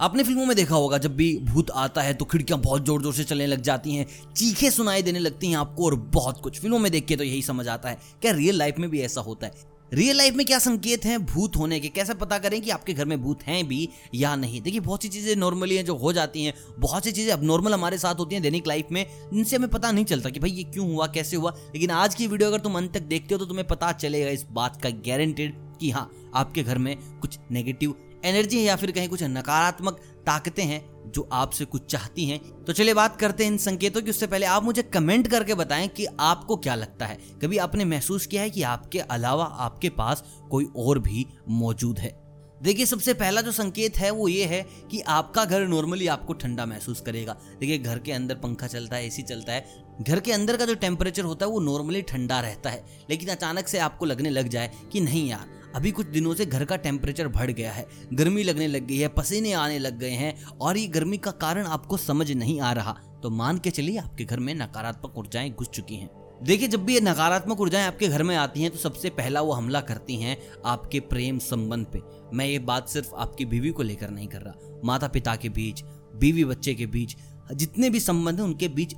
आपने फ़िल्मों में देखा होगा, जब भी भूत आता है तो खिड़कियाँ बहुत ज़ोर ज़ोर से चलने लग जाती हैं, चीखें सुनाई देने लगती हैं आपको और बहुत कुछ। फ़िल्मों में देख के तो यही समझ आता है। क्या रियल लाइफ में भी ऐसा होता है? रियल लाइफ में क्या संकेत हैं भूत होने के? कैसे पता करें कि आपके घर में भूत हैं भी या नहीं? देखिए, बहुत सी चीज़ें नॉर्मली हैं जो हो जाती हैं। बहुत सी चीज़ें अब नॉर्मल हमारे साथ होती हैं दैनिक लाइफ में, इनसे हमें पता नहीं चलता कि भाई ये क्यों हुआ, कैसे हुआ। लेकिन आज की वीडियो अगर तुम अंत तक देखते हो तो तुम्हें पता चलेगा इस बात का गारंटेड कि हाँ आपके घर में कुछ नेगेटिव एनर्जी है या फिर कहीं कुछ नकारात्मक ताकतें हैं जो आपसे कुछ चाहती हैं। तो चलिए बात करते हैं इन संकेतों की। उससे पहले आप मुझे कमेंट करके बताएँ कि आपको क्या लगता है। कभी आपने महसूस किया है कि आपके अलावा आपके पास कोई और भी मौजूद है? देखिए, सबसे पहला जो संकेत है वो ये है कि आपका घर नॉर्मली आपको ठंडा महसूस करेगा। देखिए, घर के अंदर पंखा चलता है, एसी चलता है। घर के अंदर का जो टेम्परेचर होता है वो नॉर्मली ठंडा रहता है। लेकिन अचानक से आपको लगने लग जाए कि नहीं यार अभी कुछ दिनों से घर का टेम्परेचर बढ़ गया है। गर्मी लगने लग गई है, पसीने आने लग गए हैं और ये गर्मी का कारण आपको समझ नहीं आ रहा। तो मान के चलिए आपके घर में नकारात्मक ऊर्जाएँ घुस चुकी हैं। देखिए, जब भी ये नकारात्मक ऊर्जाएँ आपके घर में आती हैं तो सबसे पहला वो हमला करती हैं आपके प्रेम संबंध पे। मैं ये बात सिर्फ़ आपकी बीवी को लेकर नहीं कर रहा। माता पिता के बीच, बीवी बच्चे के बीच, जितने भी संबंध हैं उनके बीच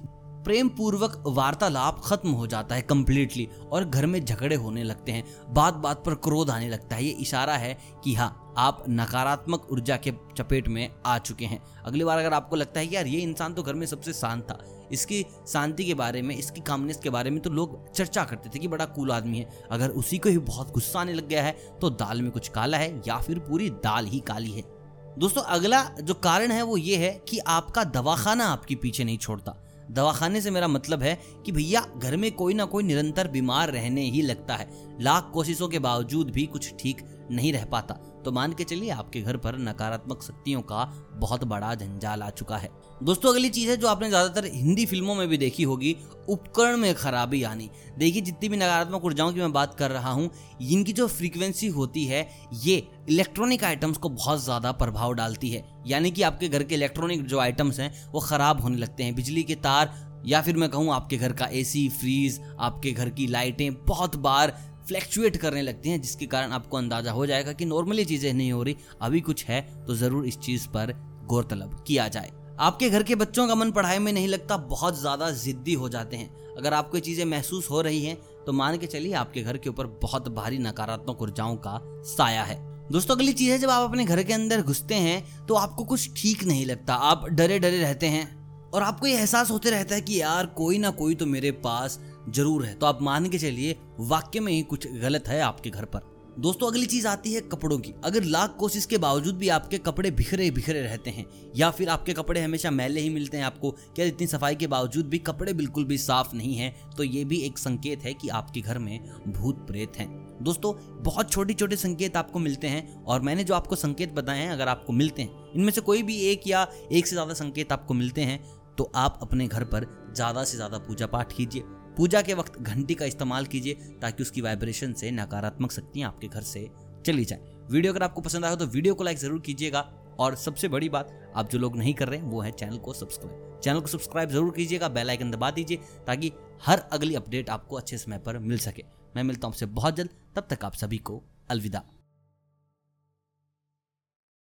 प्रेम पूर्वक वार्तालाप खत्म हो जाता है कंप्लीटली और घर में झगड़े होने लगते हैं। बात बात पर क्रोध आने लगता है। ये इशारा है कि हाँ आप नकारात्मक ऊर्जा के चपेट में आ चुके हैं। अगली बार अगर आपको लगता है यार, ये इंसान तो घर में सबसे शांत था, इसकी शांति के बारे में, इसकी कामनेस के बारे में तो लोग चर्चा करते थे कि बड़ा कूल आदमी है। अगर उसी को ही बहुत गुस्सा आने लग गया है तो दाल में कुछ काला है या फिर पूरी दाल ही काली है। दोस्तों, अगला जो कारण है वो ये है कि आपका दवाखाना आपके पीछे नहीं छोड़ता। दवाखाने से मेरा मतलब है कि भैया, घर में कोई ना कोई निरंतर बीमार रहने ही लगता है। लाख कोशिशों के बावजूद भी कुछ ठीक नहीं रह पाता। तो मान के चलिए आपके घर पर नकारात्मक शक्तियों का बहुत बड़ा जंजाल आ चुका है। दोस्तों, अगली चीज़ है जो आपने ज़्यादातर हिंदी फ़िल्मों में भी देखी होगी, उपकरण में खराबी आनी। देखिए, जितनी भी नकारात्मक ऊर्जाओं की मैं बात कर रहा हूँ, इनकी जो फ्रीक्वेंसी होती है, ये इलेक्ट्रॉनिक आइटम्स को बहुत ज़्यादा प्रभाव डालती है। यानी कि आपके घर के इलेक्ट्रॉनिक जो आइटम्स हैं, वो ख़राब होने लगते हैं। बिजली के तार, या फिर मैं कहूँ आपके घर का एसी, फ्रीज, आपके घर की लाइटें, बहुत बार फ्लैक्चुएट करने लगती हैं, जिसके कारण आपको अंदाज़ा हो जाएगा कि नॉर्मली चीज़ें नहीं हो रही, अभी कुछ है तो ज़रूर इस चीज़ पर गौरतलब किया जाए। आपके घर के बच्चों का मन पढ़ाई में नहीं लगता, बहुत ज़्यादा जिद्दी हो जाते हैं। अगर आपको ये चीज़ें महसूस हो रही हैं तो मान के चलिए आपके घर के ऊपर बहुत भारी नकारात्मक ऊर्जाओं का साया है। दोस्तों, अगली चीज़ है, जब आप अपने घर के अंदर घुसते हैं तो आपको कुछ ठीक नहीं लगता, आप डरे डरे रहते हैं। और आपको ये एहसास होते रहता है कि यार, कोई ना कोई तो मेरे पास ज़रूर है। तो आप मान के चलिए, वाक्य में ही कुछ गलत है आपके घर पर। दोस्तों, अगली चीज़ आती है कपड़ों की। अगर लाख कोशिश के बावजूद भी आपके कपड़े बिखरे बिखरे रहते हैं, या फिर आपके कपड़े हमेशा मैले ही मिलते हैं आपको, क्या इतनी सफ़ाई के बावजूद भी कपड़े बिल्कुल भी साफ़ नहीं है तो ये भी एक संकेत है कि आपके घर में भूत प्रेत हैं। दोस्तों, बहुत छोटे छोटे संकेत आपको मिलते हैं, और मैंने जो आपको संकेत बताए हैं, अगर आपको मिलते हैं, इनमें से कोई भी एक या एक से ज़्यादा संकेत आपको मिलते हैं तो आप अपने घर पर ज़्यादा से ज़्यादा पूजा पाठ कीजिए। पूजा के वक्त घंटी का इस्तेमाल कीजिए ताकि उसकी वाइब्रेशन से नकारात्मक शक्तियाँ आपके घर से चली जाए। वीडियो अगर आपको पसंद आया तो वीडियो को लाइक ज़रूर कीजिएगा। और सबसे बड़ी बात, आप जो लोग नहीं कर रहे हैं, वो है चैनल को सब्सक्राइब चैनल को सब्सक्राइब ज़रूर कीजिएगा बेल आइकन दबा दीजिए ताकि हर अगली अपडेट आपको अच्छे समय पर मिल सके। मैं मिलता हूँ आपसे बहुत जल्द, तब तक आप सभी को अलविदा।